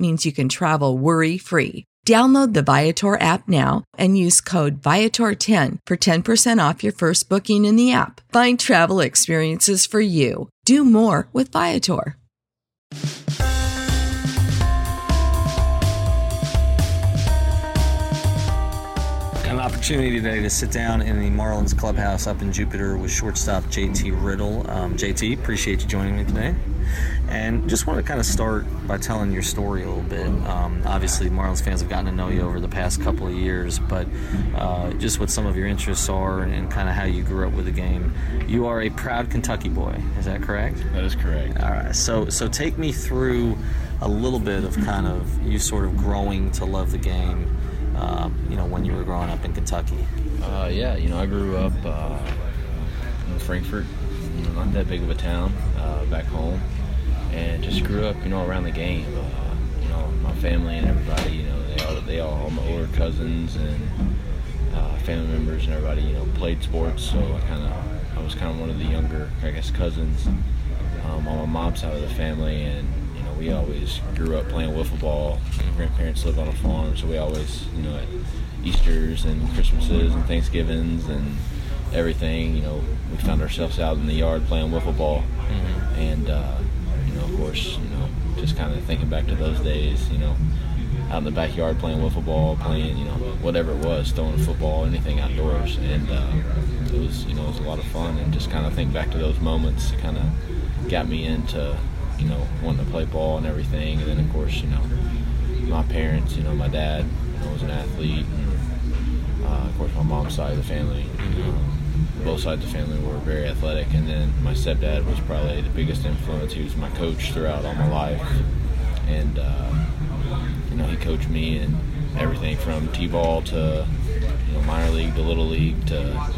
means you can travel worry free. Download the Viator app now and use code Viator10 for 10% off your first booking in the app. Find travel experiences for you. Do more with Viator. An opportunity today to sit down in the Marlins clubhouse up in Jupiter with shortstop JT Riddle. Um, JT, appreciate you joining me today. And just want to kind of start by telling your story a little bit. Um, obviously, Marlins fans have gotten to know you over the past couple of years, but uh, just what some of your interests are and, and kind of how you grew up with the game. You are a proud Kentucky boy, is that correct? That is correct. All right. So, so take me through a little bit of kind of you sort of growing to love the game. Um, you know, when you were growing up in Kentucky. Uh, yeah, you know, I grew up uh, in know, not that big of a town uh, back home, and just grew up, you know, around the game. Uh, you know, my family and everybody, you know, they all, they all, all my older cousins and uh, family members and everybody, you know, played sports. So I kind of, I was kind of one of the younger, I guess, cousins um, on my mom's side of the family, and you know, we always grew up playing wiffle ball. My grandparents lived on a farm, so we always, you know, at Easter's and Christmases and Thanksgivings and everything, you know, we found ourselves out in the yard playing wiffle ball, Mm-hmm. and uh, you know, of course, you know, just kind of thinking back to those days, you know, out in the backyard playing wiffle ball, playing, you know, whatever it was, throwing football, anything outdoors, and uh, it was, you know, it was a lot of fun, and just kind of think back to those moments, it kind of got me into, you know, wanting to play ball and everything, and then of course, you know, my parents, you know, my dad, you know, was an athlete, and uh, of course, my mom's side of the family. Um, both sides of the family were very athletic, and then my stepdad was probably the biggest influence. He was my coach throughout all my life, and uh, you know he coached me in everything from t-ball to you know minor league to little league to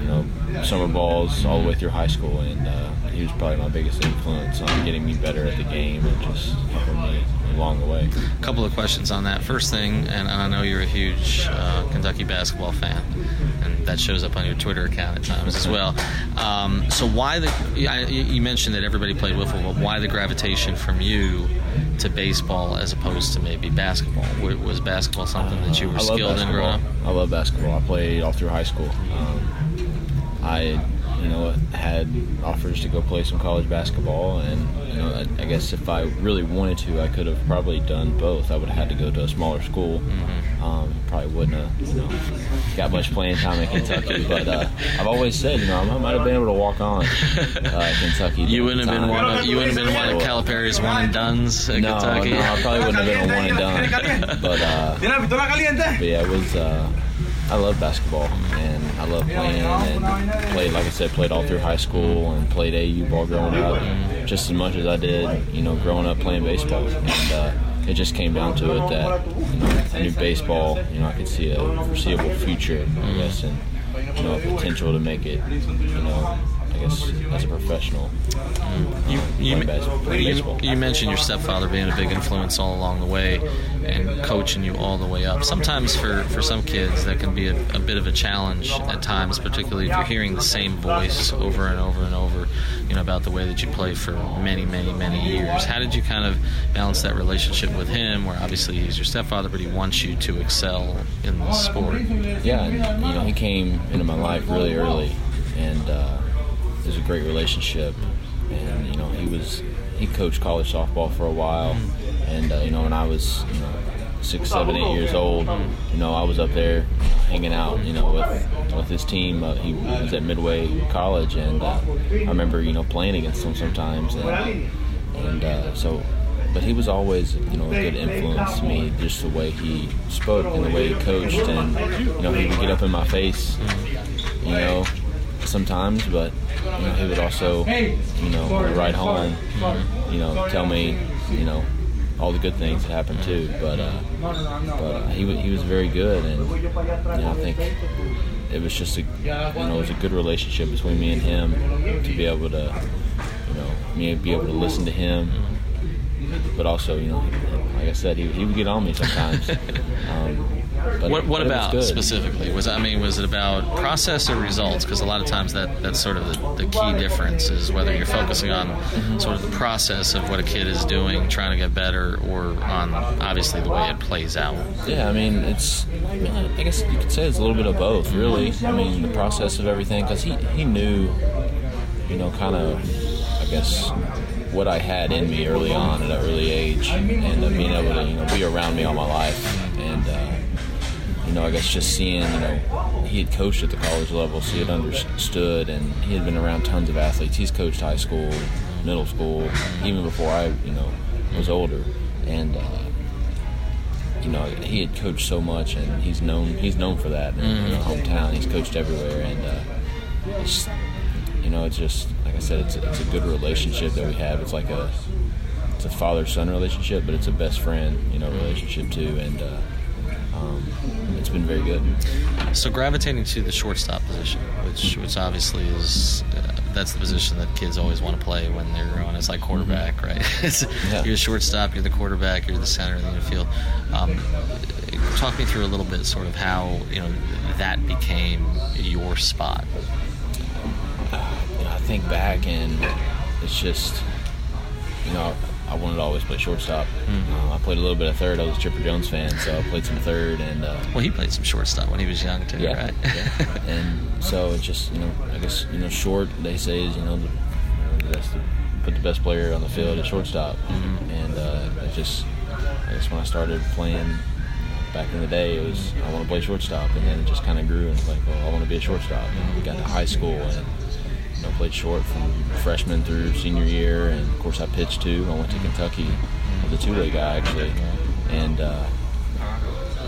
you know summer balls all the way through high school, and uh, he was probably my biggest influence on getting me better at the game and just helping me along the way. A couple of questions on that. First thing, and I know you're a huge uh, Kentucky basketball fan, that shows up on your Twitter account at times as well. Um, so why the? I, you mentioned that everybody played wiffle, but why the gravitation from you to baseball as opposed to maybe basketball? Was basketball something that you were skilled in growing up? basketball. I love basketball. I played all through high school. Um, I, you know, had offers to go play some college basketball, and you know, I, I guess if I really wanted to, I could have probably done both. I would have had to go to a smaller school. Mm-hmm. Um, probably wouldn't have, you know, got much playing time in Kentucky. But uh, I've always said, you know, I might have been able to walk on uh, Kentucky. You wouldn't have been one of you wouldn't have been one of Calipari's one and duns at No, Kentucky. no, I probably wouldn't have been a one and done. But uh, but yeah, it was. Uh, I love basketball and I love playing and played, like I said, played all through high school and played AU ball growing up, just as much as I did, you know, growing up playing baseball. And uh, it just came down to it that you know, I knew baseball. You know, I could see a foreseeable future, I guess, and you know, potential to make it. You know, I guess as a professional. You, you, playing bas- playing you, baseball. you mentioned your stepfather being a big influence all along the way and coaching you all the way up. Sometimes for, for some kids that can be a, a bit of a challenge at times, particularly if you're hearing the same voice over and over and over, you know, about the way that you play for many, many, many years. How did you kind of balance that relationship with him where obviously he's your stepfather, but he wants you to excel in the sport? Yeah, you know, he came into my life really early, and uh, it was a great relationship. And you know, he was he coached college softball for a while, and uh, you know, when I was you know six, seven, eight years old, you know, I was up there hanging out, you know, with with his team. Uh, he was at Midway College, and uh, I remember you know playing against him sometimes, and and uh, so but he was always, you know, a good influence to me, just the way he spoke and the way he coached, and you know, he would get up in my face, you know, sometimes, but you know, he would also, you know, ride home, you know, tell me, you know, all the good things that happened too. But uh, but uh, he was he was very good, and you know, I think it was just a you know it was a good relationship between me and him to be able to you know me be able to listen to him, but also you know like I said he, he would get on me sometimes. Um, but what, what about specifically? Was I mean, was it about process or results? Because a lot of times that that's sort of the, the key difference is whether you're focusing on mm-hmm. sort of the process of what a kid is doing, trying to get better, or on obviously the way it plays out. Yeah, I mean, it's I, mean, I guess you could say it's a little bit of both, really. I mean, the process of everything because he he knew, you know, kind of, I guess what I had in me early on at an early age, and being able to you know be around me all my life, know, I guess just seeing, you know, he had coached at the college level, so he had understood, and he had been around tons of athletes. He's coached high school, middle school, even before I, you know, was older, and uh, you know, he had coached so much, and he's known he's known for that in, in hometown. He's coached everywhere, and uh, it's, you know, it's just like I said, it's a, it's a good relationship that we have. It's like a it's a father son relationship, but it's a best friend, you know, relationship too, and. Uh, um, it's been very good. So gravitating to the shortstop position, which which obviously is uh, that's the position that kids always want to play when they're on. It's like quarterback, right? yeah. You're a shortstop, you're the quarterback, you're the center of the infield. Um, talk me through a little bit, sort of how you know that became your spot. Uh, you know, I think back and it's just you know I wanted to always play shortstop. Mm-hmm. I played a little bit of third. I was a Chipper Jones fan, so I played some third. And uh, well, he played some shortstop when he was young too, yeah, right? yeah. And so it's just you know, I guess you know, short they say is you know, the, you know put the best player on the field at shortstop. Mm-hmm. And uh, I just, I guess when I started playing back in the day, it was I want to play shortstop, and then it just kind of grew and like, well, I want to be a shortstop. And we got to high school and know, played short from freshman through senior year, and of course I pitched too. I went to Kentucky as a two-way guy actually, and uh,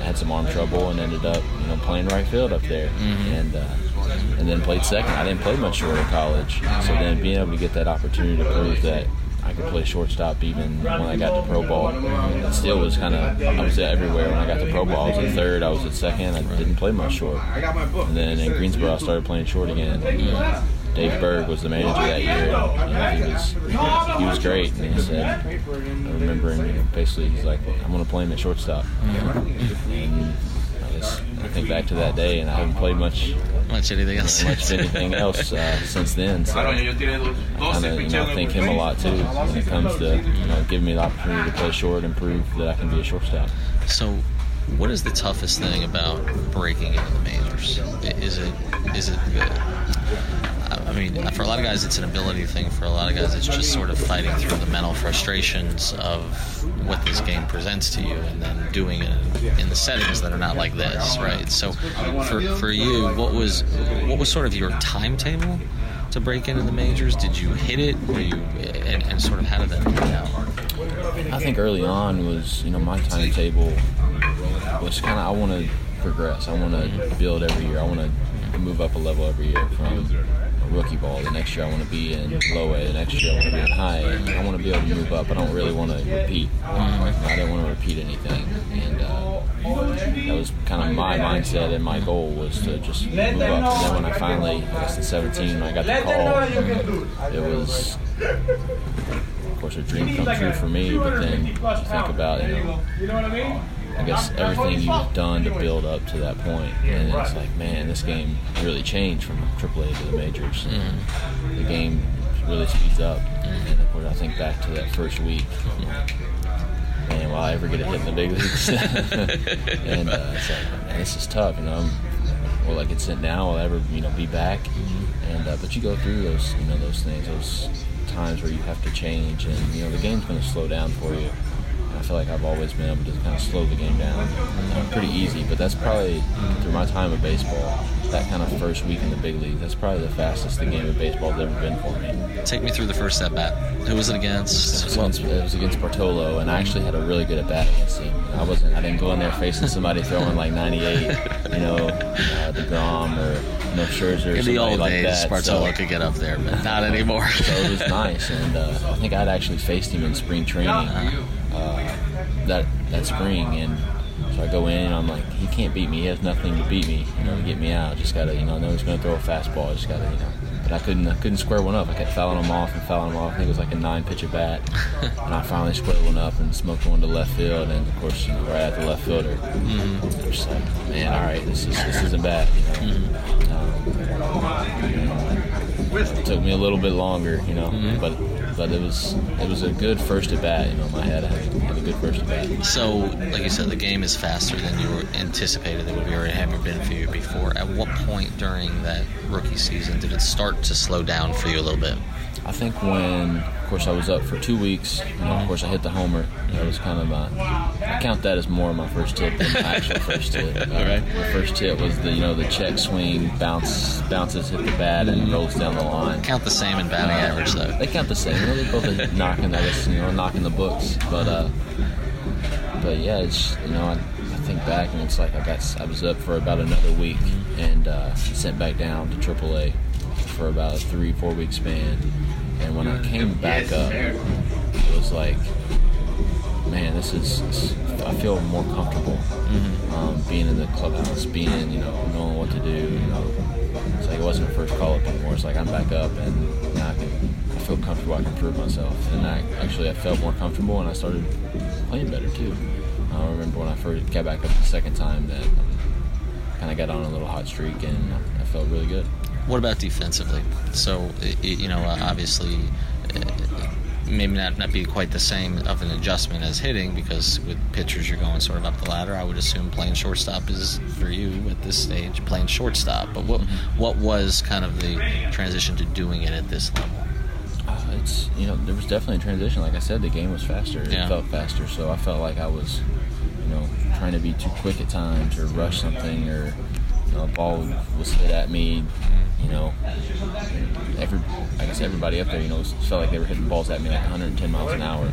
had some arm trouble and ended up you know playing right field up there, mm-hmm. and uh, and then played second. I didn't play much short in college, so then being able to get that opportunity to prove that I could play shortstop even when I got to pro ball. It still was kind of I was everywhere when I got to pro ball. I was at third, I was at second. I didn't play much short, and then in Greensboro I started playing short again. Dave Berg was the manager that year. And, he was he was great. And he said, I remember him basically. He's like, I'm going to play him at shortstop. And I just I think back to that day, and I haven't played much much anything else much anything else uh, since then. So I kind of you know thank him a lot too when it comes to you know giving me the opportunity to play short and prove that I can be a shortstop. So what is the toughest thing about breaking into the majors? Is it is it the I mean, for a lot of guys, it's an ability thing. For a lot of guys, it's just sort of fighting through the mental frustrations of what this game presents to you, and then doing it in the settings that are not like this, right? So, for for you, what was what was sort of your timetable to break into the majors? Did you hit it? Were you and, and sort of how did that play out? I think early on was you know my timetable was kind of I want to progress. I want to build every year. I want to move up a level every year from rookie ball. The next year I want to be in low A. The next year I want to be in high A. I want to be able to move up. I don't really want to repeat. Mm-hmm. I didn't want to repeat anything. And uh, that was kind of my mindset and my goal was to just move up. And then when I finally, I guess in 17, when I got the call, it was, of course, a dream come true for me. But then you think about, you know, I guess everything you've done to build up to that point, and it's like, man, this game really changed from AAA to the majors. Mm-hmm. The game really speeds up, mm-hmm. and of course, I think back to that first week. Man, will I ever get a hit in the big leagues? and uh, it's like, man, this is tough. You know, I'm, will I get sent now? Will I ever, you know, be back? Mm-hmm. And uh, but you go through those, you know, those things, those times where you have to change, and you know, the game's going to slow down for you I feel like I've always been able to kind of slow the game down. Uh, pretty easy, but that's probably through my time of baseball. that kind of first week in the big league, that's probably the fastest the game of baseball's ever been for me. Take me through the first at bat. Who was it against? It was against, it was against Bartolo, and I actually had a really good at bat against him. I wasn't. I didn't go in there facing somebody throwing like 98, you know, uh, Degrom or you know Scherzer. In the old like days, that. Bartolo so, could get up there, but not anymore. so it was nice, and uh, I think I'd actually faced him in spring training uh, that that spring, and so I go in and I'm like, he can't beat me. He has nothing to beat me, you know, to get me out. Just gotta, you know, I know he's gonna throw a fastball. Just gotta, you know. But I couldn't, I couldn't square one up. I kept fouling him off and fouling him off. I think it was like a nine pitch at bat, and I finally squared one up and smoked one to left field, and of course, you know, right at the left fielder. Mm-hmm. I'm just like, man, all right, this is this isn't bad. You know? um, it took me a little bit longer, you know, mm-hmm. but but it was it was a good first at bat. You know, in my head had, had a good first at bat. So, like you said, the game is faster than you were anticipated it would be, or it had been for you before. At what point during that rookie season did it start to slow down for you a little bit? I think when, of course, I was up for two weeks. You know, of course, I hit the homer. That was kind of my. I count that as more of my first hit than my actual first hit. Uh, right. The first hit was the you know the check swing, bounce, bounces, hit the bat, and rolls down the line. Count the same in batting uh, average, though. They count the same. You know, they both knocking, I guess, you know, knocking the books. But uh, but yeah, it's you know, I, I think back and it's like I got I was up for about another week and uh, sent back down to AAA for about a three four week span and when I came back up, it was like, man, this is. This, I feel more comfortable mm-hmm. um, being in the clubhouse, being you know knowing what to do. You know, it's like it wasn't a first call up anymore. It's like I'm back up and now I can. I feel comfortable. I can prove myself, and I actually I felt more comfortable and I started playing better too. I remember when I first got back up the second time that um, kind of got on a little hot streak and I felt really good. What about defensively? So, you know, uh, obviously, uh, maybe not, not be quite the same of an adjustment as hitting because with pitchers you're going sort of up the ladder. I would assume playing shortstop is for you at this stage playing shortstop. But what mm-hmm. what was kind of the transition to doing it at this level? Uh, it's you know there was definitely a transition. Like I said, the game was faster. Yeah. It felt faster, so I felt like I was you know trying to be too quick at times or rush something or you know, a ball was hit at me you know, every I guess everybody up there, you know, felt like they were hitting balls at me like 110 miles an hour.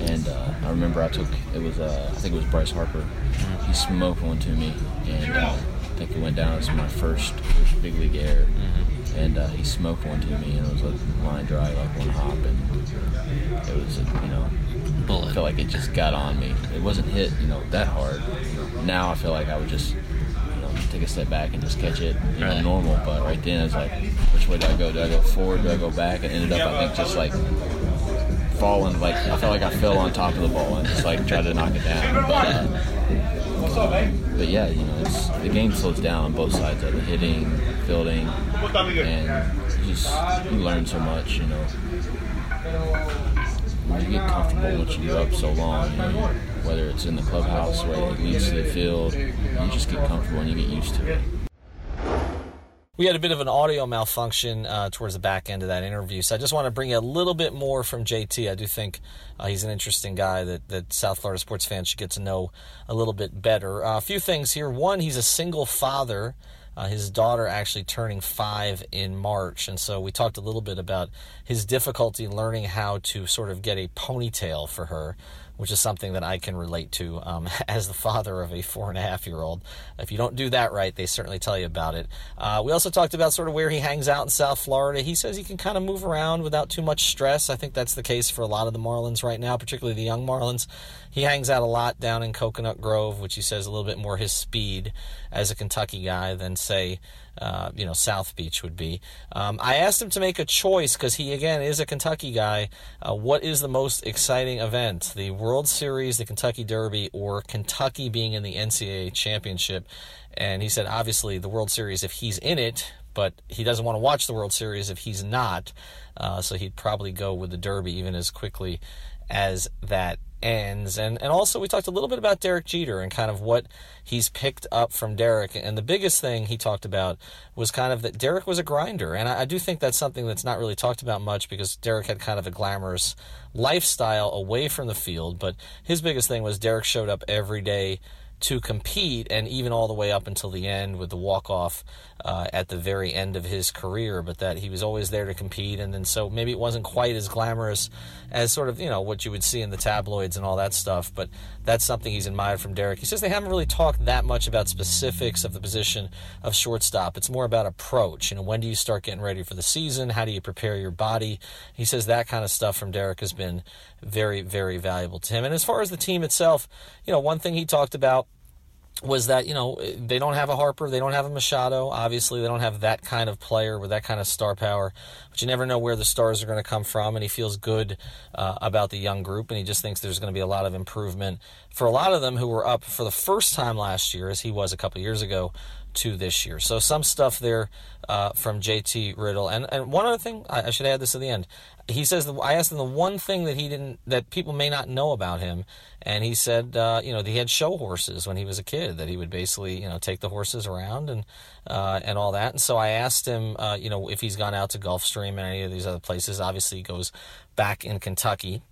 And uh, I remember I took it was uh, I think it was Bryce Harper. He smoked one to me, and uh, I think it went down as my first first big league air. And uh, he smoked one to me, and it was a line drive like one hop, and it was a, you know bullet. I felt like it just got on me. It wasn't hit, you know, that hard. Now I feel like I would just take a step back and just catch it, you know, right. normal. But right then, it's like, which way do I go? Do I go forward? Do I go back? And ended up, I think, just like falling. Like I felt like I fell on top of the ball and just like tried to knock it down. But, uh, but yeah, you know, it's, the game slows down on both sides of it, hitting, fielding, and you just you learn so much. You know, when you get comfortable once you're up so long, you whether it's in the clubhouse, whether it leads to the field, you just get comfortable and you get used to it. We had a bit of an audio malfunction uh, towards the back end of that interview, so I just want to bring you a little bit more from JT. I do think uh, he's an interesting guy that, that South Florida sports fans should get to know a little bit better. Uh, a few things here. One, he's a single father. Uh, his daughter actually turning five in March. And so we talked a little bit about his difficulty learning how to sort of get a ponytail for her which is something that I can relate to um, as the father of a four and a half year old. If you don't do that right, they certainly tell you about it. Uh, we also talked about sort of where he hangs out in South Florida. He says he can kind of move around without too much stress. I think that's the case for a lot of the Marlins right now, particularly the young Marlins. He hangs out a lot down in Coconut Grove, which he says a little bit more his speed as a Kentucky guy than, say, uh, you know, South Beach would be. Um, I asked him to make a choice because he, again, is a Kentucky guy. Uh, what is the most exciting event? The World Series, the Kentucky Derby, or Kentucky being in the NCAA championship? And he said, obviously, the World Series if he's in it, but he doesn't want to watch the World Series if he's not. Uh, so he'd probably go with the Derby even as quickly as that ends. And, and also, we talked a little bit about Derek Jeter and kind of what he's picked up from Derek. And the biggest thing he talked about was kind of that Derek was a grinder. And I, I do think that's something that's not really talked about much because Derek had kind of a glamorous lifestyle away from the field. But his biggest thing was Derek showed up every day to compete, and even all the way up until the end with the walk off uh, at the very end of his career. But that he was always there to compete, and then so maybe it wasn't quite as glamorous as sort of you know what you would see in the tabloids and all that stuff. But that's something he's admired from Derek. He says they haven't really talked that much about specifics of the position of shortstop. It's more about approach. You know, when do you start getting ready for the season? How do you prepare your body? He says that kind of stuff from Derek has been very, very valuable to him. And as far as the team itself, you know, one thing he talked about was that you know they don't have a Harper, they don't have a Machado. Obviously, they don't have that kind of player with that kind of star power. But you never know where the stars are going to come from, and he feels good uh, about the young group, and he just thinks there's going to be a lot of improvement for a lot of them who were up for the first time last year, as he was a couple years ago, to this year. So some stuff there uh, from JT Riddle, and and one other thing I, I should add this at the end he says I asked him the one thing that he didn't that people may not know about him, and he said uh, you know he had show horses when he was a kid that he would basically you know take the horses around and uh, and all that. And so I asked him uh, you know if he's gone out to Gulfstream and any of these other places. Obviously, he goes back in Kentucky.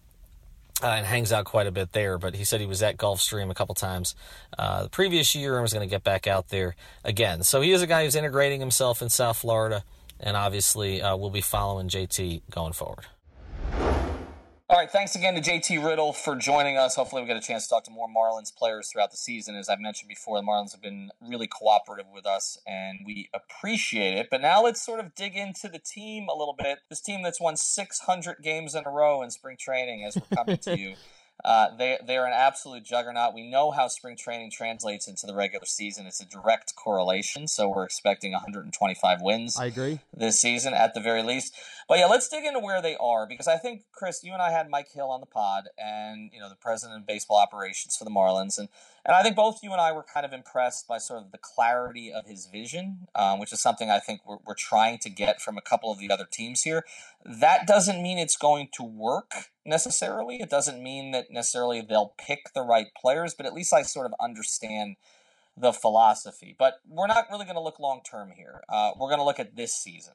Uh, and hangs out quite a bit there. But he said he was at Gulfstream a couple times uh, the previous year and was going to get back out there again. So he is a guy who's integrating himself in South Florida and obviously uh, we'll be following JT going forward. All right, thanks again to JT Riddle for joining us. Hopefully, we get a chance to talk to more Marlins players throughout the season. As I've mentioned before, the Marlins have been really cooperative with us, and we appreciate it. But now let's sort of dig into the team a little bit. This team that's won 600 games in a row in spring training as we're coming to you. Uh, they they're an absolute juggernaut. We know how spring training translates into the regular season. It's a direct correlation. So we're expecting 125 wins. I agree this season at the very least. But yeah, let's dig into where they are because I think Chris, you and I had Mike Hill on the pod, and you know the president of baseball operations for the Marlins, and and I think both you and I were kind of impressed by sort of the clarity of his vision, um, which is something I think we're, we're trying to get from a couple of the other teams here. That doesn't mean it's going to work necessarily. It doesn't mean that necessarily they'll pick the right players, but at least I sort of understand the philosophy. But we're not really going to look long term here. Uh, we're going to look at this season.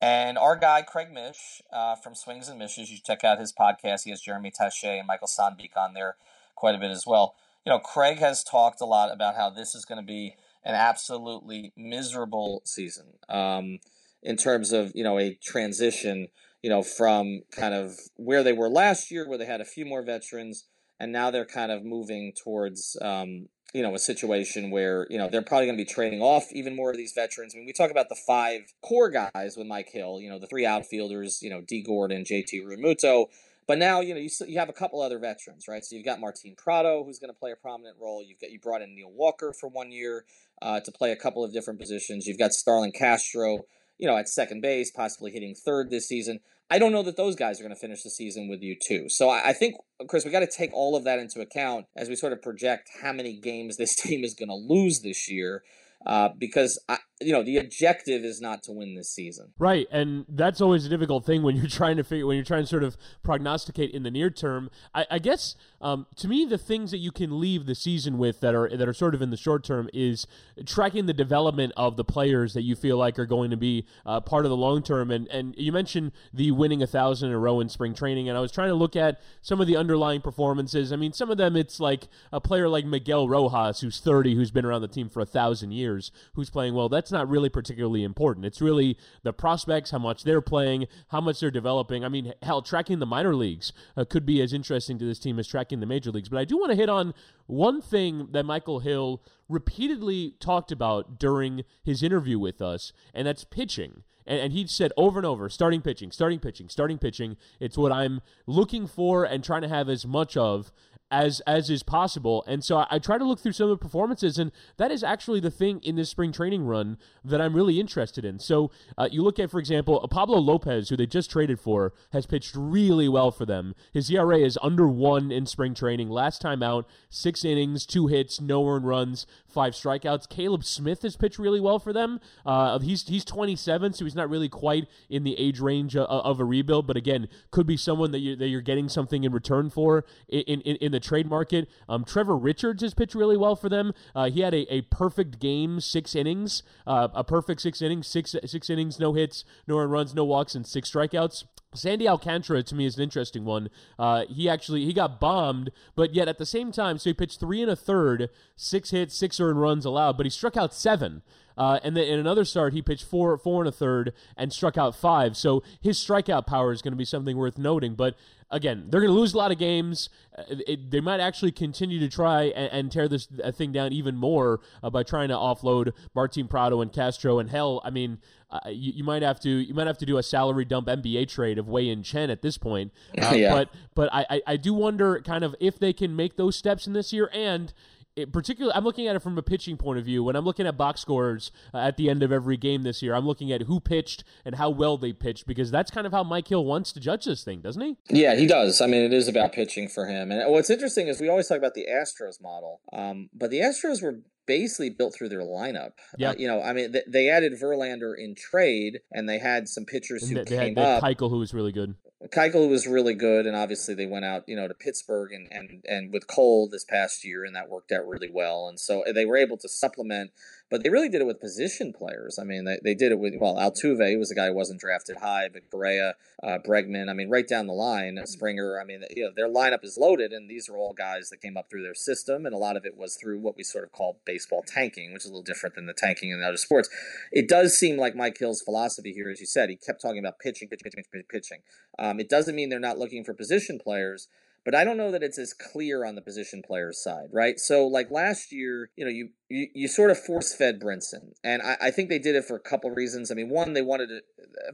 And our guy, Craig Mish uh, from Swings and Mishes, you check out his podcast. He has Jeremy Taché and Michael Sandbeek on there quite a bit as well. You know, Craig has talked a lot about how this is going to be an absolutely miserable season um, in terms of, you know, a transition you know, from kind of where they were last year, where they had a few more veterans, and now they're kind of moving towards, um, you know, a situation where, you know, they're probably going to be trading off even more of these veterans. I mean, we talk about the five core guys with Mike Hill, you know, the three outfielders, you know, Dee Gordon, JT Realmuto. But now, you know, you, you have a couple other veterans, right? So you've got Martin Prado, who's going to play a prominent role. You've got you brought in Neil Walker for one year uh, to play a couple of different positions. You've got Starlin Castro, you know, at second base, possibly hitting third this season. I don't know that those guys are going to finish the season with you too. So I, think, Chris, we got to take all of that into account as we sort of project how many games this team is going to lose this year uh, because I, you know the objective is not to win this season. Right and that's always a difficult thing when you're trying to figure when you're trying to sort of prognosticate in the near term. I, I guess um, to me the things that you can leave the season with that are that are sort of in the short term is tracking the development of the players that you feel like are going to be uh, part of the long term. And and you mentioned the winning a thousand in a row in spring training and i was trying to look at some of the underlying performances. I mean some of them it's like a player like miguel rojas who's 30 who's been around the team for a thousand years who's playing well, that's not really particularly important. It's really the prospects, how much they're playing, how much they're developing. I mean, hell, tracking the minor leagues uh, could be as interesting to this team as tracking the major leagues. But I do want to hit on one thing that Michael Hill repeatedly talked about during his interview with us, and that's pitching. And, and he said over and over starting pitching, starting pitching, starting pitching. It's what I'm looking for and trying to have as much of as as is possible. And so I, I, try to look through some of the performances, and that is actually the thing in this spring training run that I'm really interested in. So uh, you look at, for example, Pablo Lopez, who they just traded for, has pitched really well for them. His ERA is under one in spring training. Last time out, six innings, two hits, no earned runs, five strikeouts. Caleb Smith has pitched really well for them. Uh, he's he's 27, so he's not really quite in the age range of, of a rebuild, but again, could be someone that you that you're getting something in return for in in, in the the trade market. Um, Trevor Richards has pitched really well for them. Uh, he had a, a perfect game, six innings, uh, a perfect six innings, six six innings, no hits, no runs, no walks, and six strikeouts. Sandy Alcantara to me is an interesting one. Uh, he actually he got bombed, but yet at the same time, so he pitched three and a third, six hits, six earned runs allowed, but he struck out seven. Uh, and then in another start, he pitched four, four and a third, and struck out five. So his strikeout power is going to be something worth noting. But again, they're going to lose a lot of games. Uh, it, they might actually continue to try and, and tear this uh, thing down even more uh, by trying to offload Martin Prado and Castro. And hell, I mean, uh, you, you, might have to you might have to do a salary dump NBA trade of Wei-Yin Chen at this point. Uh, yeah. But but I, I do wonder kind of if they can make those steps in this year and it, particularly, I'm looking at it from a pitching point of view. When I'm looking at box scores uh, at the end of every game this year, I'm looking at who pitched and how well they pitched because that's kind of how Mike Hill wants to judge this thing, doesn't he? Yeah, he does. I mean, it is about pitching for him. And what's interesting is we always talk about the Astros model, um, but the Astros were basically built through their lineup. Yeah, uh, you know, I mean, th- they added Verlander in trade, and they had some pitchers who they, came they had, up. Keuchel, who was really good. Keuchel was really good, and obviously they went out, you know, to Pittsburgh and, and, and with Cole this past year, and that worked out really well. And so they were able to supplement but they really did it with position players. I mean, they, they did it with, well, Altuve was a guy who wasn't drafted high, but Correa, uh, Bregman, I mean, right down the line, Springer, I mean, you know, their lineup is loaded, and these are all guys that came up through their system, and a lot of it was through what we sort of call baseball tanking, which is a little different than the tanking in other sports. It does seem like Mike Hill's philosophy here, as you said, he kept talking about pitching, pitching, pitching, pitching. Um, it doesn't mean they're not looking for position players, but I don't know that it's as clear on the position players side, right? So like last year, you know, you you, you sort of force fed Brinson, and I, I think they did it for a couple reasons. I mean, one, they wanted to.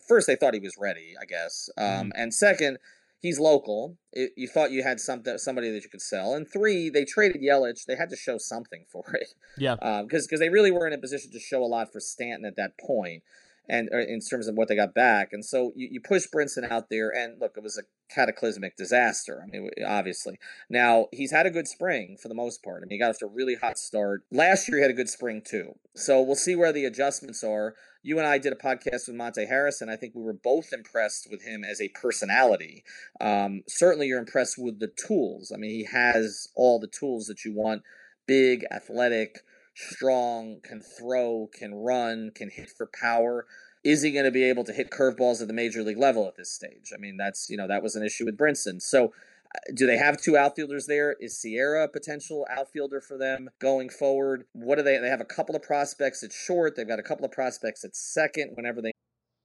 First, they thought he was ready, I guess, um, mm-hmm. and second, he's local. It, you thought you had something, somebody that you could sell, and three, they traded Yelich. They had to show something for it, yeah, because um, because they really were in a position to show a lot for Stanton at that point and uh, in terms of what they got back. And so you, you push Brinson out there, and look, it was a cataclysmic disaster. I mean, obviously. Now he's had a good spring for the most part. I mean, he got off to a really hot start. Last year he had a good spring too. So we'll see where the adjustments are. You and I did a podcast with Monte Harrison. I think we were both impressed with him as a personality. Um, certainly, you're impressed with the tools. I mean, he has all the tools that you want: big, athletic strong, can throw, can run, can hit for power. Is he going to be able to hit curveballs at the major league level at this stage? I mean, that's you know that was an issue with Brinson. So, uh, do they have two outfielders there? Is Sierra a potential outfielder for them going forward? What do they? They have a couple of prospects at short. They've got a couple of prospects at second. Whenever they,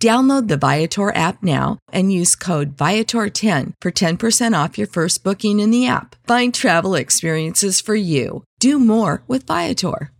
Download the Viator app now and use code Viator10 for 10% off your first booking in the app. Find travel experiences for you. Do more with Viator.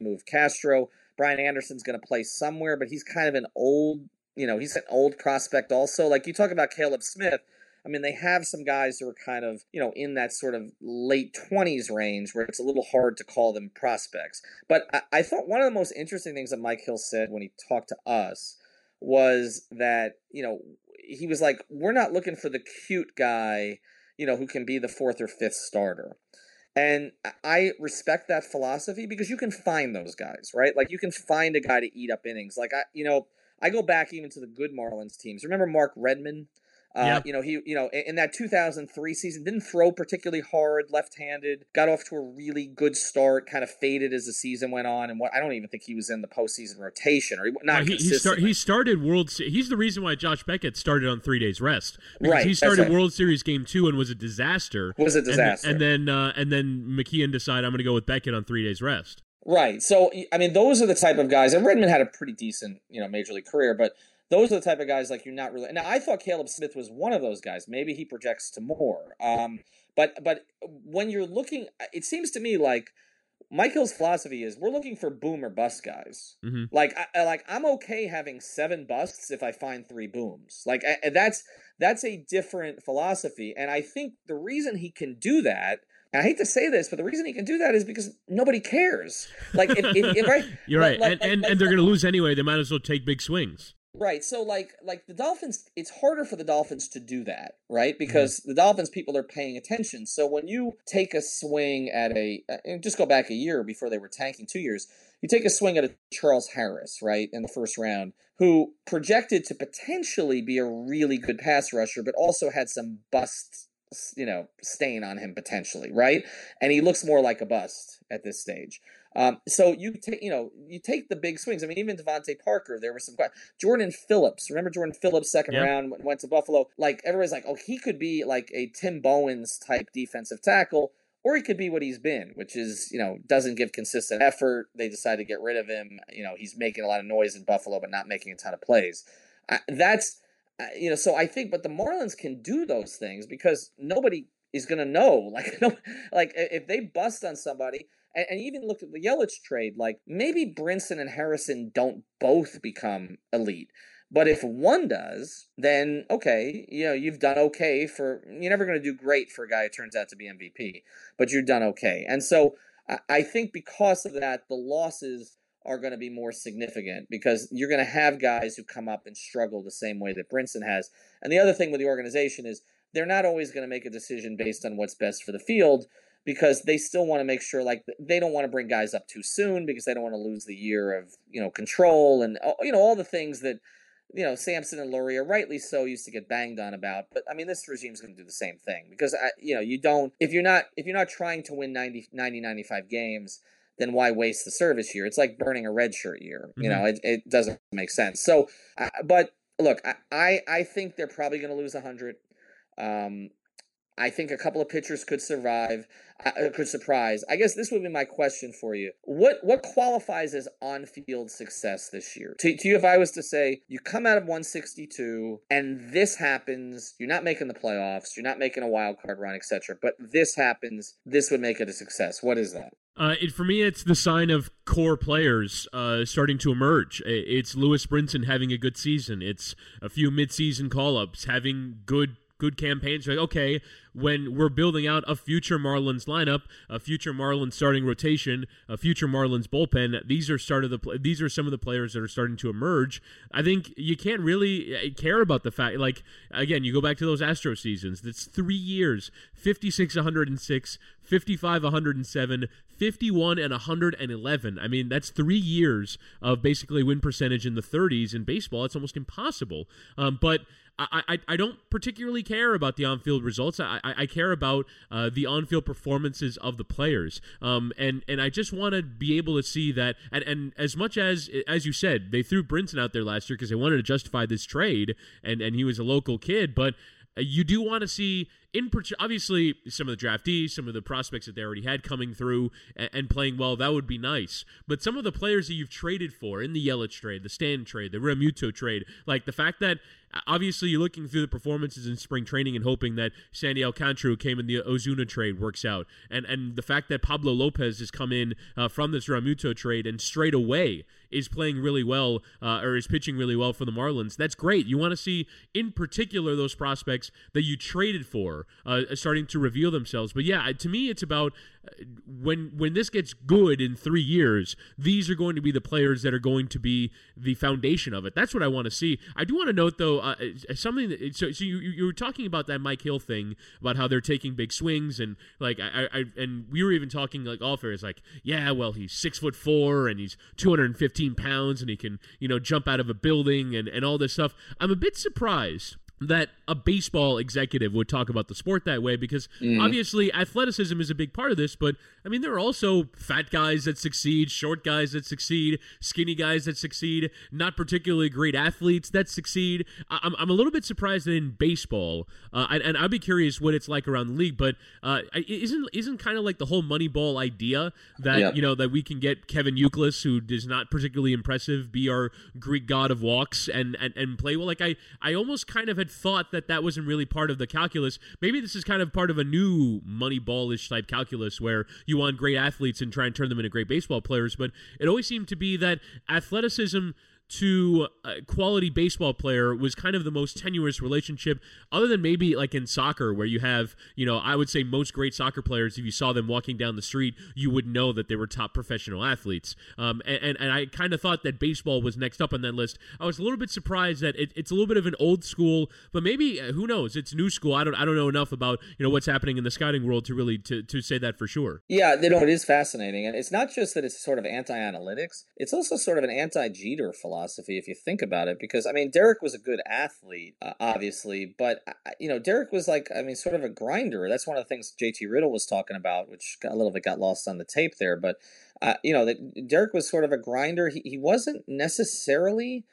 Move Castro. Brian Anderson's going to play somewhere, but he's kind of an old, you know, he's an old prospect also. Like you talk about Caleb Smith. I mean, they have some guys who are kind of, you know, in that sort of late 20s range where it's a little hard to call them prospects. But I, I thought one of the most interesting things that Mike Hill said when he talked to us was that you know he was like we're not looking for the cute guy you know who can be the fourth or fifth starter. And i respect that philosophy because you can find those guys right? Like you can find a guy to eat up innings. Like i you know i go back even to the good marlins teams. Remember mark redman uh, yeah. You know, he, you know, in that 2003 season, didn't throw particularly hard, left-handed. Got off to a really good start, kind of faded as the season went on, and what I don't even think he was in the postseason rotation or he, not. he, he, start, he, started World. He's the reason why Josh Beckett started on three days rest. Because right. He started right. World Series Game Two and was a disaster. Was a disaster. And, and then uh, and then McKeon decided I'm going to go with Beckett on three days rest. Right. So I mean, those are the type of guys. And Redman had a pretty decent, you know, major league career, but those are the type of guys like you're not really. Now I thought Caleb Smith was one of those guys. Maybe he projects to more. Um, but but when you're looking, it seems to me like Michael's philosophy is we're looking for boom or bust guys. Mm-hmm. Like, I, like I'm okay having seven busts if I find three booms. Like I, that's that's a different philosophy, and I think the reason he can do that. I hate to say this, but the reason he can do that is because nobody cares. Like, if, if, if right, you're right, like, and like, and, like, and they're going to lose anyway. They might as well take big swings. Right. So like like the Dolphins it's harder for the Dolphins to do that, right? Because mm-hmm. the Dolphins people are paying attention. So when you take a swing at a and just go back a year before they were tanking 2 years, you take a swing at a Charles Harris, right, in the first round, who projected to potentially be a really good pass rusher but also had some bust you know stain on him potentially, right? And he looks more like a bust at this stage. Um, so you take, you know, you take the big swings. I mean, even DeVante Parker, there was some Jordan Phillips. Remember Jordan Phillips, second yeah. round, went to Buffalo. Like everybody's like, oh, he could be like a Tim Bowens type defensive tackle, or he could be what he's been, which is, you know, doesn't give consistent effort. They decide to get rid of him. You know, he's making a lot of noise in Buffalo, but not making a ton of plays. Uh, that's, you know, so I think, but the Marlins can do those things because nobody is going to know. Like, no, like if they bust on somebody and, and even looked at the Yelich trade, like maybe Brinson and Harrison don't both become elite. But if one does, then okay, you know, you've done okay for you're never going to do great for a guy who turns out to be MVP, but you've done okay. And so I, I think because of that, the losses are going to be more significant because you're going to have guys who come up and struggle the same way that Brinson has. And the other thing with the organization is they're not always going to make a decision based on what's best for the field because they still want to make sure like they don't want to bring guys up too soon because they don't want to lose the year of you know control and you know all the things that you know Sampson and Loria rightly so used to get banged on about. But I mean this regime's going to do the same thing because I, you know you don't if you're not if you're not trying to win 90 90 95 games then why waste the service year? It's like burning a red shirt year mm-hmm. you know it, it doesn't make sense. So uh, but look I I think they're probably going to lose 100 um, I think a couple of pitchers could survive, uh, uh, could surprise. I guess this would be my question for you. What what qualifies as on field success this year? To, to you, if I was to say you come out of 162 and this happens, you're not making the playoffs, you're not making a wild card run, etc. But this happens, this would make it a success. What is that? Uh, it, for me, it's the sign of core players uh, starting to emerge. It's Lewis Brinson having a good season. It's a few midseason call-ups, having good good campaigns. Like, okay, when we're building out a future Marlins lineup, a future Marlins starting rotation, a future Marlins bullpen, these are start of the these are some of the players that are starting to emerge. I think you can't really eh, care about the fact like again, you go back to those Astro seasons. That's 3 years, 56 106, 55 107, 51 and 111. I mean, that's 3 years of basically win percentage in the 30s in baseball. It's almost impossible. Um, but I, I, I don't particularly care about the on-field results. I, I, I care about uh, the on-field performances of the players. Um, and and I just want to be able to see that. And, and as much as as you said, they threw Brinson out there last year because they wanted to justify this trade, and and he was a local kid, but you do want to see in obviously some of the draftees, some of the prospects that they already had coming through and, and, playing well, that would be nice. But some of the players that you've traded for in the Yelich trade, the Stan trade, the Realmuto trade, like the fact that obviously you're looking through the performances in spring training and hoping that Sandy Alcantara, who came in the Ozuna trade, works out, and and the fact that Pablo Lopez has come in uh, from this Realmuto trade and straight away is playing really well uh, or is pitching really well for the Marlins. That's great. You want to see, in particular, those prospects that you traded for uh, starting to reveal themselves. But yeah, to me, it's about when when this gets good in three years, these are going to be the players that are going to be the foundation of it. That's what I want to see. I do want to note though uh, something. That, so so you you were talking about that Mike Hill thing about how they're taking big swings and like I, I and we were even talking like all fair is like yeah well he's six foot four and he's 215 pounds and he can you know jump out of a building and and all this stuff. I'm a bit surprised that a baseball executive would talk about the sport that way because mm. obviously athleticism is a big part of this but i mean there are also fat guys that succeed short guys that succeed skinny guys that succeed not particularly great athletes that succeed i'm, I'm a little bit surprised that in baseball uh, and, and, i'd be curious what it's like around the league but uh, isn't isn't kind of like the whole moneyball idea that yep. you know that we can get kevin Youkilis, who is not particularly impressive be our greek god of walks and and, and play well like i i almost kind of had had thought that that wasn't really part of the calculus. Maybe this is kind of part of a new Moneyball-ish type calculus where you want great athletes and try and turn them into great baseball players. But it always seemed to be that athleticism to a quality baseball player was kind of the most tenuous relationship other than maybe like in soccer where you have you know i would say most great soccer players if you saw them walking down the street you would know that they were top professional athletes. Um, and, and, and i kind of thought that baseball was next up on that list. I was a little bit surprised that it, it's a little bit of an old school but maybe uh, who knows? It's new school. I don't i don't know enough about you know what's happening in the scouting world to really to, to say that for sure. Yeah you know it is fascinating and it's not just that it's sort of anti-analytics it's also sort of an anti-jeter philosophy philosophy if you think about it. Because I mean, Derek was a good athlete, uh, obviously, but you know, Derek was like, I mean, sort of a grinder. That's one of the things JT Riddle was talking about, which a little bit got lost on the tape there. But uh, you know, that Derek was sort of a grinder. He he wasn't necessarily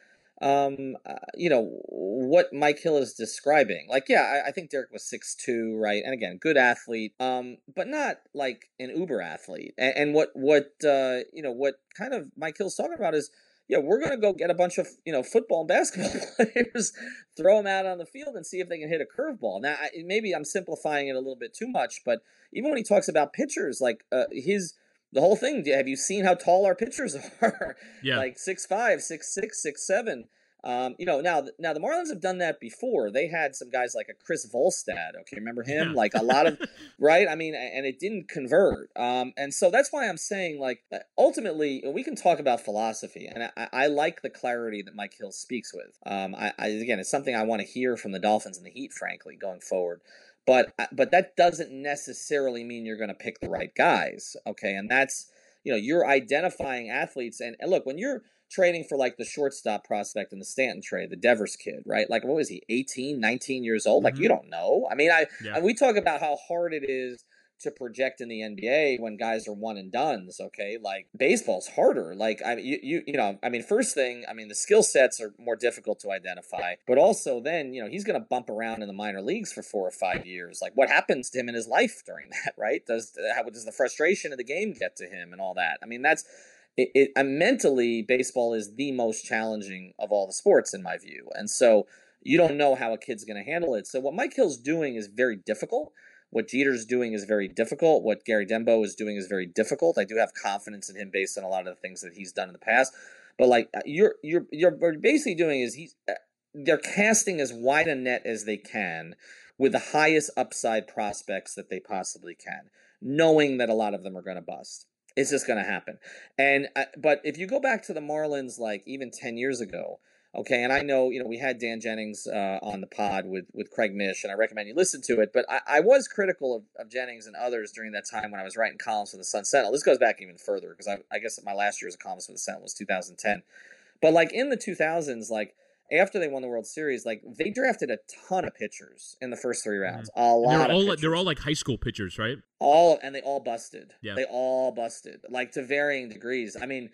um uh, you know what mike hill is describing like yeah I, I, think derek was six two right and again good athlete um but not like an uber athlete and, and what what uh you know what kind of mike hill's talking about is yeah, we're going to go get a bunch of you know football and basketball players, throw them out on the field, and see if they can hit a curveball. Now, maybe I'm simplifying it a little bit too much, but even when he talks about pitchers, like uh, his the whole thing, have you seen how tall our pitchers are? Yeah, like six five, six six, six seven. Um, you know, now now the Marlins have done that before. They had some guys like a Chris Volstad. Okay, remember him? Like a lot of right. I mean, and it didn't convert. Um, and so that's why I'm saying, like, uh, ultimately, we can talk about philosophy, and I, I like the clarity that Mike Hill speaks with. Um, I, I again, it's something I want to hear from the Dolphins and the Heat, frankly, going forward. But uh, but that doesn't necessarily mean you're going to pick the right guys. Okay, and that's you know you're identifying athletes and, and look when you're trading for like the shortstop prospect in the Stanton trade, the Devers kid, right? Like, what was he, 18, 19 years old? Mm-hmm. Like, you don't know. I mean, I, yeah. we talk about how hard it is to project in the NBA when guys are one and duns. Okay, like baseball's harder. Like I you you you know I mean first thing I mean the skill sets are more difficult to identify, but also then you know he's going to bump around in the minor leagues for four or five years. Like what happens to him in his life during that? Right? Does how does the frustration of the game get to him and all that? I mean that's it, it uh, mentally baseball is the most challenging of all the sports in my view and so you don't know how a kid's going to handle it. So what mike hill's doing is very difficult. What jeter's doing is very difficult. What gary denbo is doing is very difficult. I do have confidence in him based on a lot of the things that he's done in the past. But like uh, you're you're you're basically doing is he's uh, they're casting as wide a net as they can with the highest upside prospects that they possibly can knowing that a lot of them are going to bust it's just going to happen. And uh, but if you go back to the Marlins, like even ten years ago, okay, and I know you know we had Dan Jennings uh, on the pod with with Craig Mish, and I recommend you listen to it. But I, I was critical of, of, Jennings and others during that time when I was writing columns for the Sun Sentinel. This goes back even further because I, I guess my last year as a columnist for the Sentinel was 2010. But like in the 2000s, like after they won the World Series, like they drafted a ton of pitchers in the first three rounds. Mm-hmm. A lot. They're all like, they're all like high school pitchers, right? All and they all busted. Yeah. They all busted, like to varying degrees. I mean,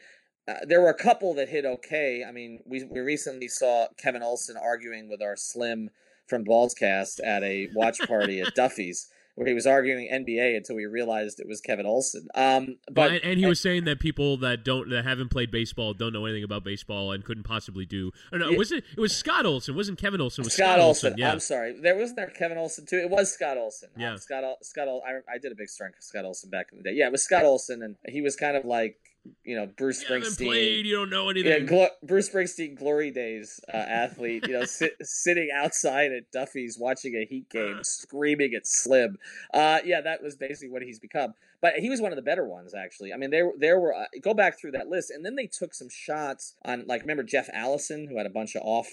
uh, there were a couple that hit okay. I mean, we we recently saw Kevin Olson arguing with our Slim from Ballscast at a watch party at Duffy's where he was arguing NBA until we realized it was Kevin Olson. Um, but and, and, he was saying that people that don't that haven't played baseball don't know anything about baseball and couldn't possibly do. Or no, it, was it? It was Scott Olson. It wasn't Kevin Olson. It was Scott, Scott Olson. Yeah. I'm sorry. There wasn't there Kevin Olson too. It was Scott Olson. Yeah. Um, Scott. Scott. I, I did a big for Scott Olson back in the day. Yeah, it was Scott Olson, and he was kind of like you know Bruce you Springsteen. Played, you don't know anything. Yeah, glo- Bruce Springsteen, glory days uh, athlete. You know, sit, sitting outside at Duffy's watching a Heat game, screaming at Slim. Uh, yeah, that was basically what he's become. But he was one of the better ones, actually. I mean, there there were uh, go back through that list, and then they took some shots on like remember Jeff Allison, who had a bunch of off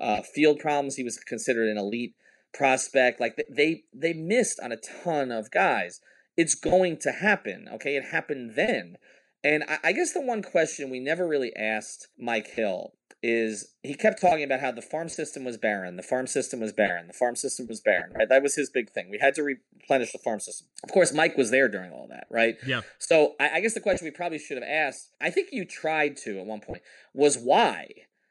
uh, field problems. He was considered an elite prospect. Like they they missed on a ton of guys. It's going to happen. Okay, it happened then. And I, I guess the one question we never really asked Mike Hill is he kept talking about how the farm system was barren, the farm system was barren, the farm system was barren, right? That was his big thing. We had to replenish the farm system. Of course, Mike was there during all that, right? Yeah. So I, I guess the question we probably should have asked, I think you tried to at one point, was why?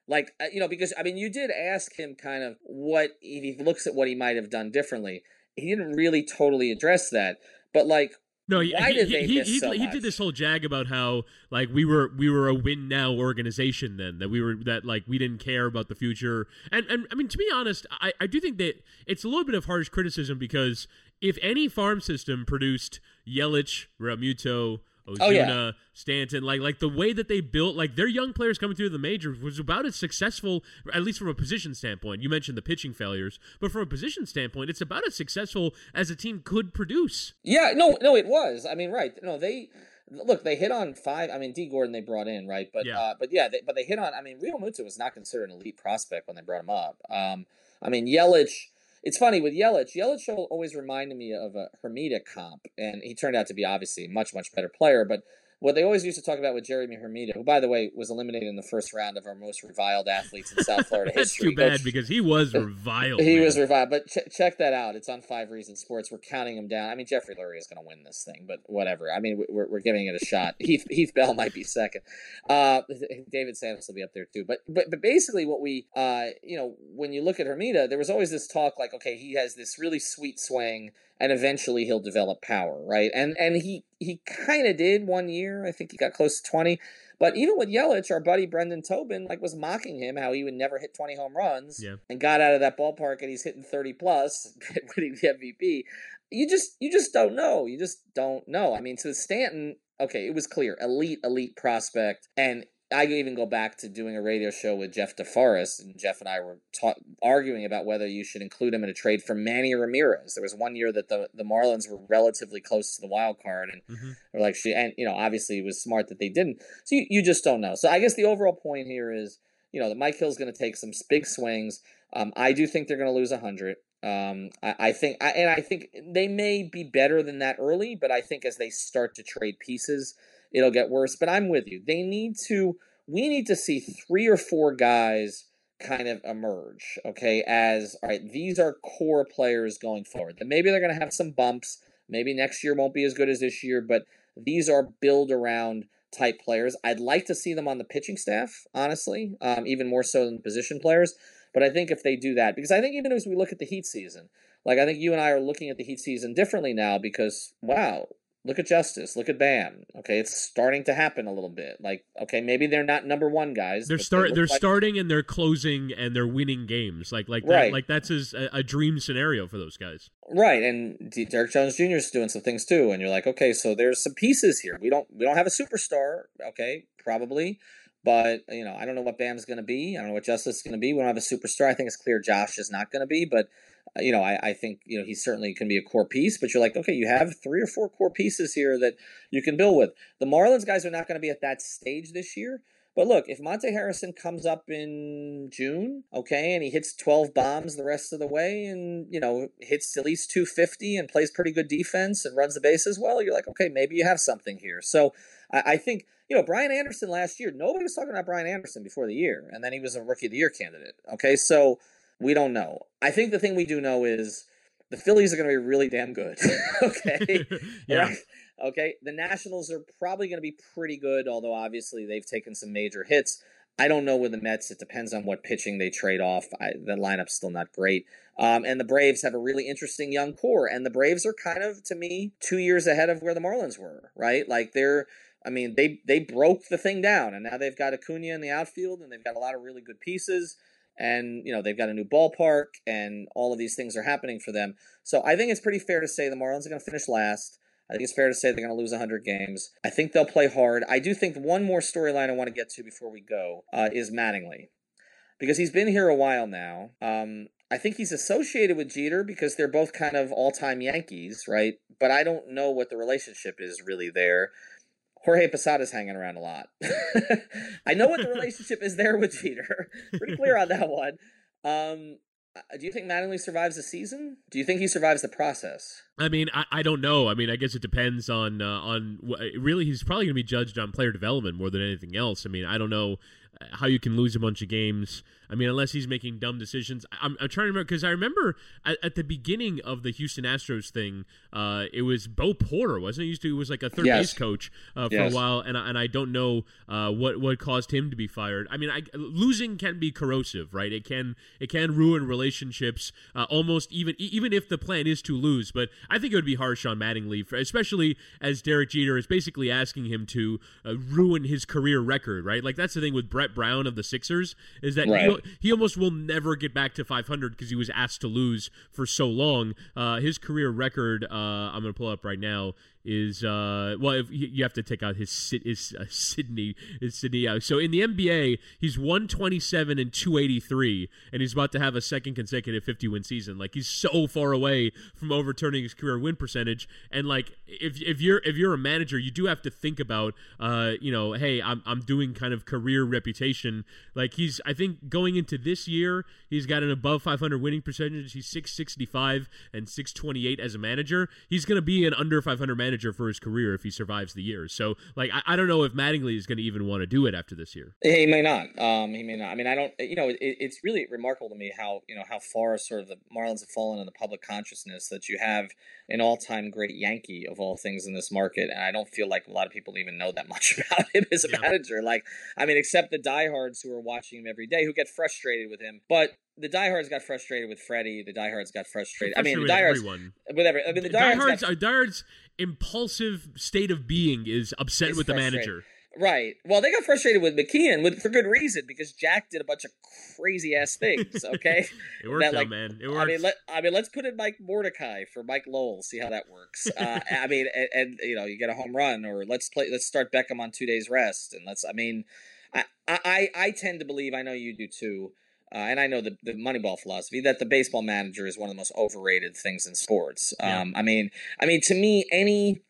Like, uh, you know, because I mean, you did ask him kind of what, if he looks at what he might have done differently, he didn't really totally address that. But like, No, he, Why he, did he, they he, miss he, so he much? did this whole jag about how like we were we were a win now organization then that we were that like we didn't care about the future and and I mean to be honest I, I do think that it's a little bit of harsh criticism because if any farm system produced Yelich, Realmuto, Ozuna, Oh, yeah. Stanton, like like the way that they built like their young players coming through the majors was about as successful, at least from a position standpoint. You mentioned the pitching failures, but from a position standpoint, it's about as successful as a team could produce. Yeah, no, no, it was. I mean, right? No, they look. They hit on five. I mean, Dee Gordon they brought in, right? But Yeah. uh, but yeah, they, but they hit on. I mean, Realmuto was not considered an elite prospect when they brought him up. Um, I mean, Yelich. It's funny with Yelich. Yelich always reminded me of a Hermida comp, and he turned out to be obviously a much much better player. But what they always used to talk about with Jeremy Hermida, who by the way was eliminated in the first round of our most reviled athletes in South Florida That's history. too bad because he was reviled. he man. was revived, but ch- check that out. It's on Five Reasons Sports. We're counting him down. I mean, Jeffrey Loria is going to win this thing, but whatever. I mean, we're, we're giving it a shot. Heath Heath Bell might be second. Uh, David Samson will be up there too. But but but basically, what we uh you know when you look at Hermida, there was always this talk like, okay, he has this really sweet swing, and eventually he'll develop power, right? And and he he kind of did one year. I think he got close to twenty. But even with Yelich, our buddy Brendan Tobin like was mocking him how he would never hit 20 home runs Yeah. and got out of that ballpark and he's hitting 30 plus, winning the MVP. You just you just don't know. You just don't know. I mean, so Stanton, okay, it was clear, elite, elite prospect, and I even go back to doing a radio show with Jeff DeForest, and Jeff and I were ta- arguing about whether you should include him in a trade for Manny Ramirez. There was one year that the, the Marlins were relatively close to the wild card, and Mhm. or like she, and you know, obviously it was smart that they didn't. So you, you just don't know. So I guess the overall point here is, you know, that Mike Hill's going to take some big swings. Um, I do think they're going to lose hundred. Um, I, I think, I, and I think they may be better than that early, but I think as they start to trade pieces, it'll get worse. But I'm with you. They need to. We need to see three or four guys kind of emerge. Okay, as all right, these are core players going forward. Then maybe they're going to have some bumps. Maybe next year won't be as good as this year, but these are build around type players. I'd like to see them on the pitching staff, honestly, um, even more so than position players. But I think if they do that, because I think even as we look at the Heat season, like I think you and I are looking at the Heat season differently now because wow, look at Justice, look at Bam. Okay, it's starting to happen a little bit. Like okay, maybe they're not number one guys. They're start. They're like- starting and they're closing and they're winning games. Like like that. Right. Like that's his, a, a dream scenario for those guys. Right, and D- Derek Jones Jr. is doing some things too, and you're like, okay, so there's some pieces here. We don't we don't have a superstar, okay, probably, but you know, I don't know what Bam's going to be. I don't know what Justice is going to be. We don't have a superstar. I think it's clear Josh is not going to be, but you know, I, I think you know he certainly can be a core piece. But you're like, okay, you have three or four core pieces here that you can build with. The Marlins guys are not going to be at that stage this year. But look, if Monte Harrison comes up in June, okay, and he hits 12 bombs the rest of the way and, you know, hits at least 250 and plays pretty good defense and runs the bases well, you're like, okay, maybe you have something here. So I, I think, you know, Brian Anderson last year, nobody was talking about Brian Anderson before the year, and then he was a rookie of the year candidate. Okay, so we don't know. I think the thing we do know is the Phillies are going to be really damn good. okay. yeah. Right? Okay. The Nationals are probably going to be pretty good, although obviously they've taken some major hits. I don't know with the Mets. It depends on what pitching they trade off. I, the lineup's still not great. Um, and the Braves have a really interesting young core. And the Braves are kind of, to me, two years ahead of where the Marlins were, right? Like they're, I mean, they they broke the thing down, and now they've got Acuna in the outfield, and they've got a lot of really good pieces and you know they've got a new ballpark and all of these things are happening for them. So i think it's pretty fair to say the marlins are going to finish last. I think it's fair to say they're going to lose 100 games. I think they'll play hard. I do think one more storyline i want to get to before we go uh, is mattingly because he's been here a while now. Um, i think he's associated with jeter because they're both kind of all-time yankees right? But i don't know what the relationship is really there Jorge Posada's hanging around a lot. I know what the relationship is there with Jeter. Pretty clear on that one. Um, uh, do you think Mattingly survives the season? Do you think he survives the process? I mean, I, I don't know. I mean, I guess it depends on uh, on really. He's probably going to be judged on player development more than anything else. I mean, I don't know. how you can lose a bunch of games. I mean, unless he's making dumb decisions. I'm, I'm trying to remember because I remember at, at, the beginning of the Houston Astros thing, uh, it was Bo Porter, wasn't it? Used to it was like a third yes. base coach uh, for yes. a while, and and I don't know uh, what what caused him to be fired. I mean, I, losing can be corrosive, right? It can it can ruin relationships, uh, almost even even if the plan is to lose. But I think it would be harsh on Mattingly, especially as Derek Jeter is basically asking him to uh, ruin his career record, right? Like that's the thing with Brett Brown of the Sixers is that right. He, almost will never get back to 500 because he was asked to lose for so long. Uh, his career record, uh, I'm going to pull up right now, is uh well if you have to take out his his uh, Sydney his Sydney out. So in the NBA, he's 127 and 283 and he's about to have a second consecutive 50 win season. Like he's so far away from overturning his career win percentage and like if if you're if you're a manager, you do have to think about uh you know, hey, I'm I'm doing kind of career reputation. Like he's I think going into this year, he's got an above 500 winning percentage. He's 665 and 628 as a manager. He's going to be an under 500 manager manager for his career if he survives the year. So, like, I, I don't know if Mattingly is going to even want to do it after this year. He may not. Um, he may not. I mean, I don't. You know, it, it's really remarkable to me how you know how far sort of the Marlins have fallen in the public consciousness that you have an all-time great Yankee of all things in this market, and I don't feel like a lot of people even know that much about him as a yeah. manager. Like, I mean, except the diehards who are watching him every day, who get frustrated with him. But the diehards got frustrated with Freddie. The diehards got frustrated. I mean, the diehards everyone. with every. I mean, the diehards. diehards, got, diehards impulsive state of being is upset with the manager. Right. Well, they got frustrated with McKeon with for good reason because Jack did a bunch of crazy ass things. Okay, it worked, that, like, man. It worked. I mean, let, I mean, let's put in Mike Mordecai for Mike Lowell. See how that works. Uh, I mean, and, and, you know, you get a home run, or let's play. Let's start Beckett on two days rest, and let's. I mean, I I, I tend to believe. I know you do too uh, and I know the, the Moneyball philosophy that the baseball manager is one of the most overrated things in sports. Yeah. Um, I mean, I mean, to me, any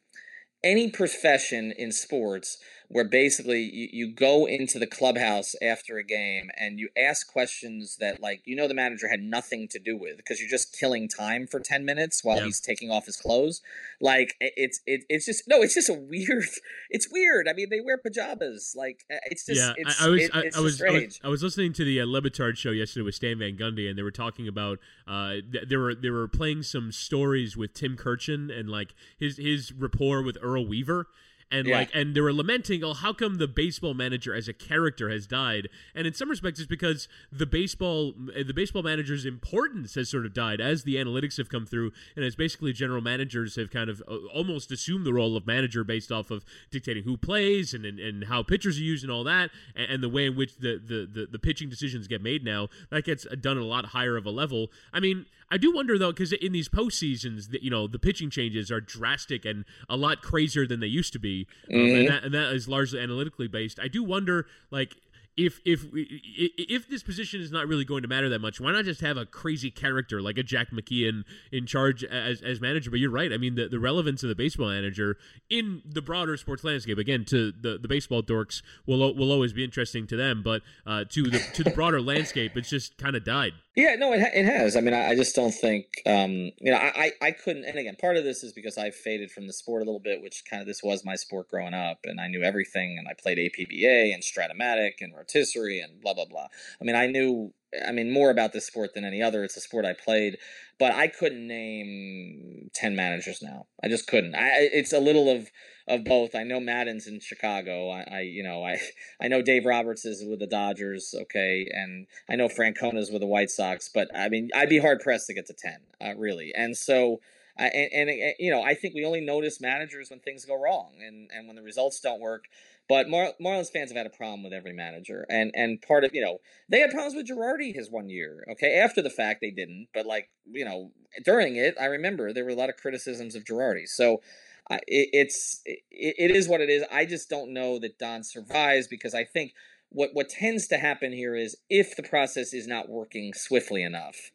any profession in sports where basically you, you go into the clubhouse after a game and you ask questions that like you know the manager had nothing to do with because you're just killing time for 10 minutes while he's taking off his clothes. Like it's it, it's just no it's just a weird it's weird. I mean they wear pajamas. Like it's just yeah it's, I, I, was, it, I, I, was, I, was I was listening to the uh, Le Batard show yesterday with Stan Van Gundy and they were talking about uh th- they were they were playing some stories with Tim Kurkjian and like his his rapport with Earl Weaver and yeah. like and they were lamenting oh how come the baseball manager as a character has died? And in some respects it's because the baseball the baseball manager's importance has sort of died as the analytics have come through and as basically general managers have kind of uh, almost assumed the role of manager based off of dictating who plays and and, and how pitchers are used and all that and, and the way in which the, the, the the pitching decisions get made now that gets done at a lot higher of a level. I mean I do wonder though, because in these postseasons, you know, the pitching changes are drastic and a lot crazier than they used to be, mm-hmm. um, and, mm-hmm. that, and that is largely analytically based. I do wonder, like, if if if this position is not really going to matter that much, why not just have a crazy character like a Jack McKeon in charge as, as manager? But you're right. I mean, the, the relevance of the baseball manager in the broader sports landscape, again, to the, the baseball dorks will will always be interesting to them, but uh, to the to the broader landscape, it's just kind of died. Yeah, no, it, ha- it has. I mean, I, I just don't think, um, you know, I, I couldn't. And again, part of this is because I faded from the sport a little bit, which kind of this was my sport growing up, and I knew everything, and I played APBA and Strat-O-Matic and rotisserie and blah blah blah. I mean, I knew, I mean, more about this sport than any other. It's a sport I played, but I couldn't name ten managers now. I just couldn't. I, it's a little of of both. I know Maddon's in Chicago. I, I, you know I I know Dave Roberts is with the Dodgers. Okay, and I know Francona's with the White Sox. But I mean, I'd be hard pressed to get to ten, uh, really. And so. Uh, and, and, you know, I think we only notice managers when things go wrong and, and when the results don't work. But Mar- Marlins fans have had a problem with every manager, and and part of you know they had problems with Girardi his one year. Okay, after the fact they didn't, but like you know during it, I remember there were a lot of criticisms of Girardi. So it, it's it, it is what it is. I just don't know that Don survives because I think what what tends to happen here is if the process is not working swiftly enough,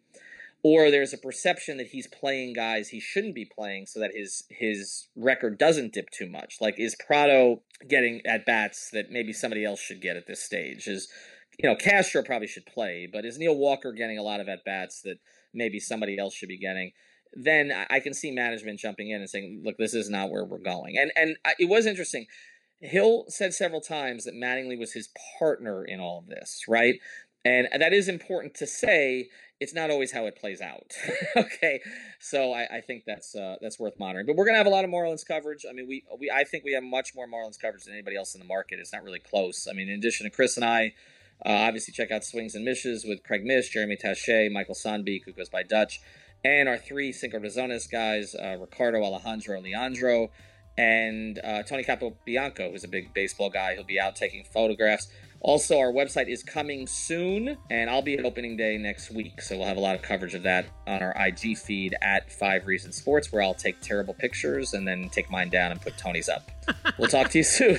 or there's a perception that he's playing guys he shouldn't be playing so that his his record doesn't dip too much. Like is Prado getting at bats that maybe somebody else should get at this stage? Is you know Castro probably should play, but is Neil Walker getting a lot of at bats that maybe somebody else should be getting? Then I can see management jumping in and saying, "Look, this is not where we're going." And and it was interesting. Hill said several times that Mattingly was his partner in all of this, right? And that is important to say. It's not always how it plays out. okay, so I, I, think that's uh, that's worth monitoring. But we're gonna have a lot of Marlins coverage. I mean, we we I think we have much more Marlins coverage than anybody else in the market. It's not really close. I mean, in addition to Chris and I, uh, obviously check out Swings and Mishes with Craig Mish, Jeremy Taché, Michael Sandbeek, who goes by Dutch, and our three Cinco Razones guys, uh, Ricardo, Alejandro, Leandro and uh, Tony Capobianco, who's a big baseball guy. He'll be out taking photographs. Also, our website is coming soon, and I'll be at opening day next week. So we'll have a lot of coverage of that on our IG feed at Five Reasons Sports, where I'll take terrible pictures and then take mine down and put Tony's up. we'll talk to you soon.